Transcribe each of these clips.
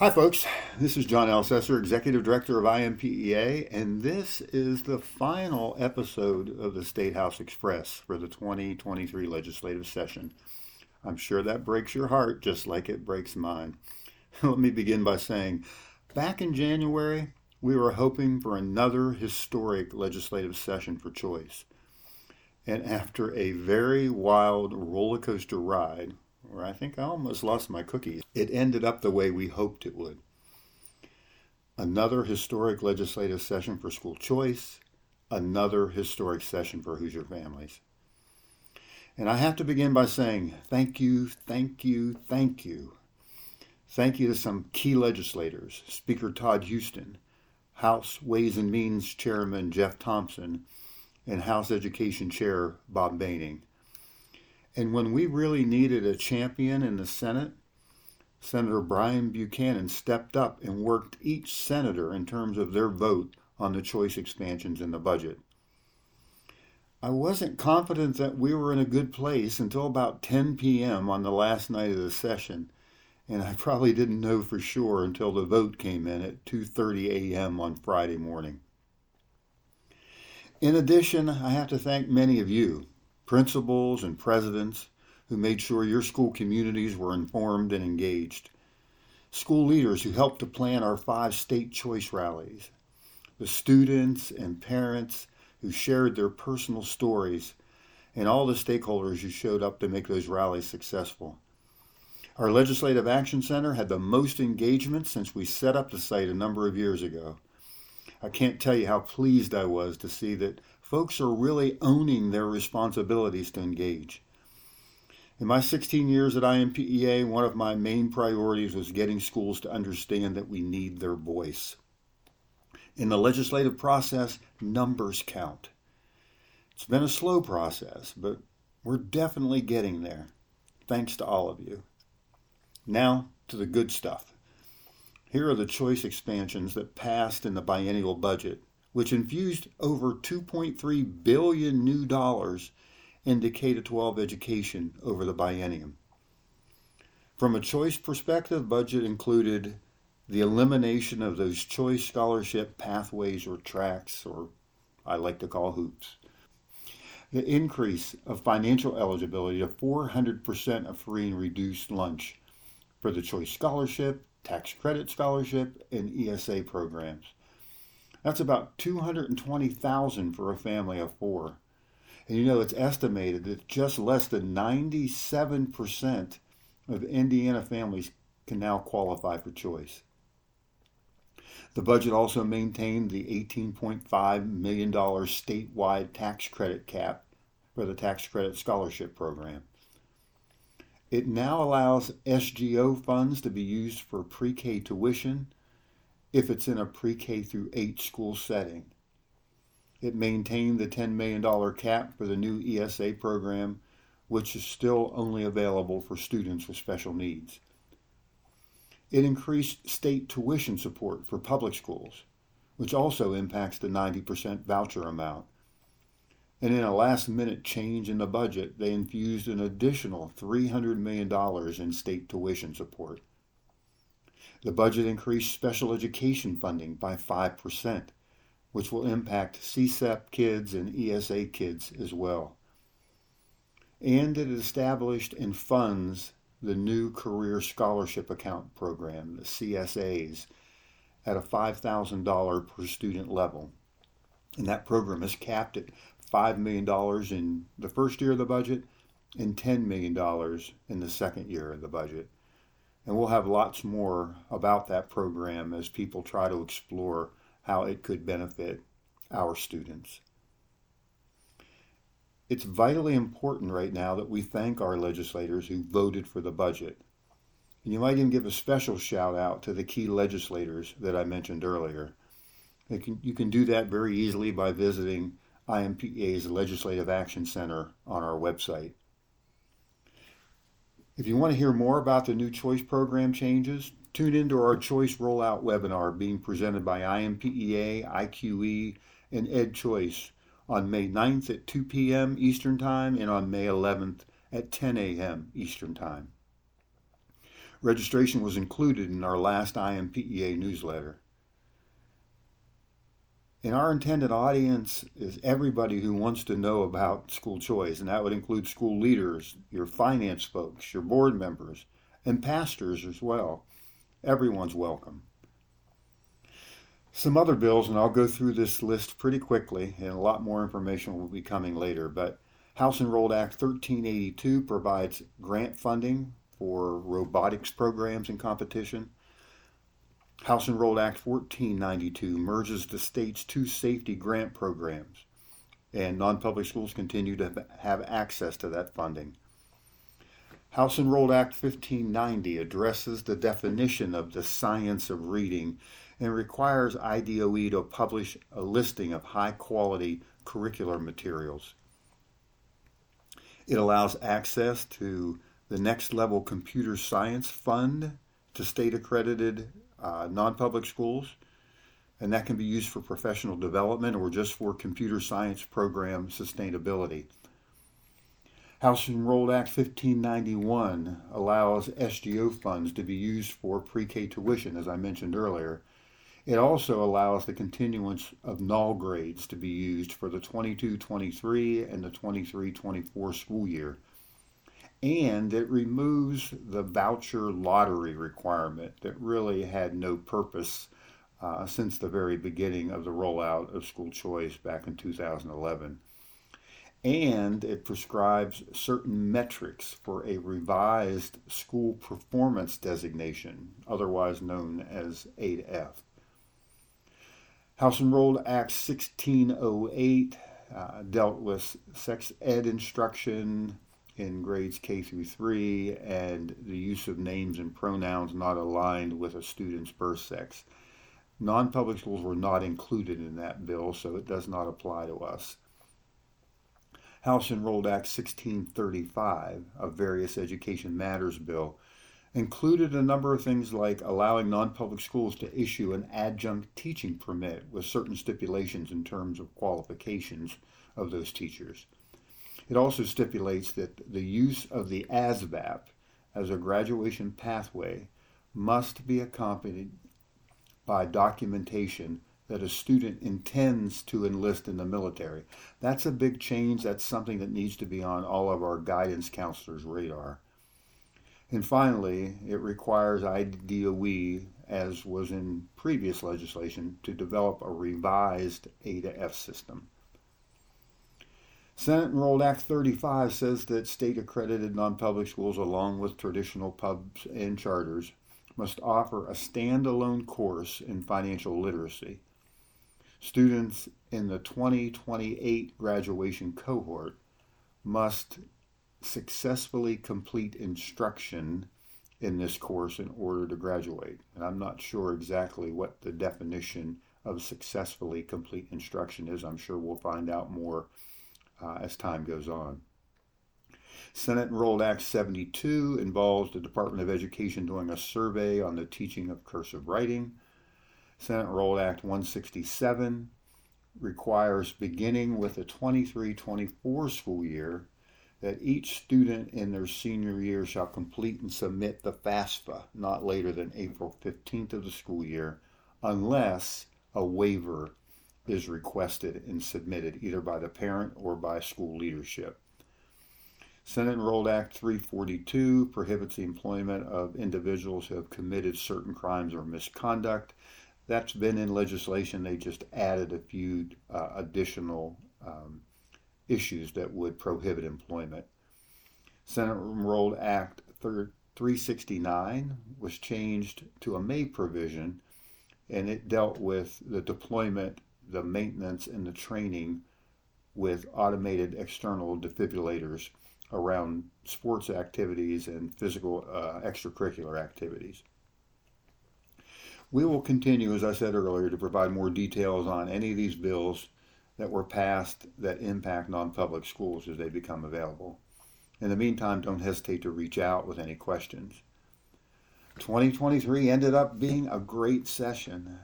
Hi, folks. This is John Elcesser, Executive Director of INPEA, and this is the final episode of the State House Express for the 2023 legislative session. I'm sure that breaks your heart just like it breaks mine. Let me begin by saying back in January, we were hoping for another historic legislative session for choice. And after a very wild roller coaster ride, where I think I almost lost my cookies. It ended up the way we hoped it would. Another historic legislative session for school choice, another historic session for Hoosier families. And I have to begin by saying thank you, thank you, thank you. Thank you to some key legislators Speaker Todd Huston, House Ways and Means Chairman Jeff Thompson, and House Education Chair Bob Behning. And when we really needed a champion in the Senate, Senator Brian Buchanan stepped up and worked each senator in terms of their vote on the choice expansions in the budget. I wasn't confident that we were in a good place until about 10 p.m. on the last night of the session, and I probably didn't know for sure until the vote came in at 2:30 a.m. on Friday morning. In addition, I have to thank many of you principals, and presidents who made sure your school communities were informed and engaged, school leaders who helped to plan our five state choice rallies, the students and parents who shared their personal stories, and all the stakeholders who showed up to make those rallies successful. Our Legislative Action Center had the most engagement since we set up the site a number of years ago. I can't tell you how pleased I was to see that folks are really owning their responsibilities to engage. In my 16 years at INPEA, one of my main priorities was getting schools to understand that we need their voice. In the legislative process, numbers count. It's been a slow process, but we're definitely getting there. Thanks to all of you. Now to the good stuff. Here are the choice expansions that passed in the biennial budget which infused over 2.3 billion new dollars into K 12 education over the biennium. From a choice perspective, budget included the elimination of those choice scholarship pathways or tracks, or I like to call hoops. The increase of financial eligibility to 400% of free and reduced lunch for the choice scholarship, tax credit scholarship, and ESA programs. That's about 220,000 for a family of four. And you know, it's estimated that just less than 97% of Indiana families can now qualify for choice. The budget also maintained the $18.5 million statewide tax credit cap for the tax credit scholarship program. It now allows SGO funds to be used for pre K tuition if it's in a pre K through 8 school setting. It maintained the $10 million cap for the new ESA program, which is still only available for students with special needs. It increased state tuition support for public schools, which also impacts the 90% voucher amount. And in a last minute change in the budget, they infused an additional $300 million in state tuition support. The budget increased special education funding by 5%, which will impact CSEP kids and ESA kids as well. And it established and funds the new Career Scholarship Account Program, the CSAs, at a $5,000 per student level. And that program is capped at $5 million in the first year of the budget and $10 million in the second year of the budget. And we'll have lots more about that program as people try to explore how it could benefit our students. It's vitally important right now that we thank our legislators who voted for the budget. And you might even give a special shout out to the key legislators that I mentioned earlier. Can, you can do that very easily by visiting IMPA's Legislative Action Center on our website. If you want to hear more about the new choice program changes, tune into our choice rollout webinar being presented by INPEA, IQE, and Ed Choice on May 9th at 2 p.m. Eastern Time and on May 11th at 10 a.m. Eastern Time. Registration was included in our last INPEA newsletter. And our intended audience is everybody who wants to know about school choice, and that would include school leaders, your finance folks, your board members, and pastors as well. Everyone's welcome. Some other bills, and I'll go through this list pretty quickly, and a lot more information will be coming later. But House Enrolled Act 1382 provides grant funding for robotics programs and competition. House Enrolled Act 1492 merges the state's two safety grant programs, and non public schools continue to have access to that funding. House Enrolled Act 1590 addresses the definition of the science of reading and requires IDOE to publish a listing of high quality curricular materials. It allows access to the Next Level Computer Science Fund to state accredited uh, non public schools, and that can be used for professional development or just for computer science program sustainability. House Enrolled Act 1591 allows SGO funds to be used for pre K tuition, as I mentioned earlier. It also allows the continuance of null grades to be used for the 22 23 and the 23 24 school year and it removes the voucher lottery requirement that really had no purpose uh, since the very beginning of the rollout of school choice back in 2011. And it prescribes certain metrics for a revised school performance designation, otherwise known as A-F. House Enrolled Act 1608 uh, dealt with sex ed instruction, in grades K through 3 and the use of names and pronouns not aligned with a student's birth sex. Non public schools were not included in that bill, so it does not apply to us. House Enrolled Act 1635, a Various Education Matters bill, included a number of things like allowing non public schools to issue an adjunct teaching permit with certain stipulations in terms of qualifications of those teachers it also stipulates that the use of the ASVAB as a graduation pathway must be accompanied by documentation that a student intends to enlist in the military. That's a big change. That's something that needs to be on all of our guidance counselors' radar. And finally, it requires IDOE, as was in previous legislation, to develop a revised A to F system. Senate Enrolled Act 35 says that state accredited non public schools, along with traditional pubs and charters, must offer a standalone course in financial literacy. Students in the 2028 graduation cohort must successfully complete instruction in this course in order to graduate. And I'm not sure exactly what the definition of successfully complete instruction is. I'm sure we'll find out more uh, as time goes on. Senate Enrolled Act 72 involves the Department of Education doing a survey on the teaching of cursive writing. Senate Enrolled Act 167 requires, beginning with the 23 24 school year, that each student in their senior year shall complete and submit the FAFSA not later than April 15th of the school year, unless a waiver is requested and submitted either by the parent or by school leadership. Senate Enrolled Act 342 prohibits the employment of individuals who have committed certain crimes or misconduct. That's been in legislation. They just added a few uh, additional um, issues that would prohibit employment. Senate Enrolled Act 369 was changed to a May provision, and it dealt with the deployment the maintenance and the training with automated external defibrillators around sports activities and physical uh, extracurricular activities. We will continue, as I said earlier, to provide more details on any of these bills that were passed that impact non public schools as they become available. In the meantime, don't hesitate to reach out with any questions. 2023 ended up being a great session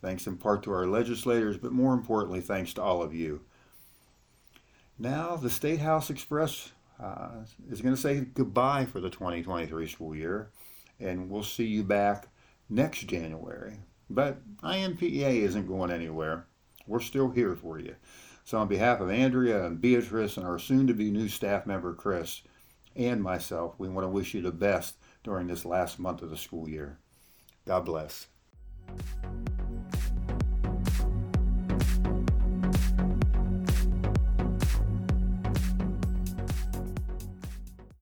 thanks in part to our legislators, but more importantly, thanks to all of you. Now, the State House Express uh, is going to say goodbye for the 2023 school year, and we'll see you back next January. But INPEA isn't going anywhere. We're still here for you. So, on behalf of Andrea and Beatrice and our soon to be new staff member Chris and myself, we want to wish you the best during this last month of the school year. God bless.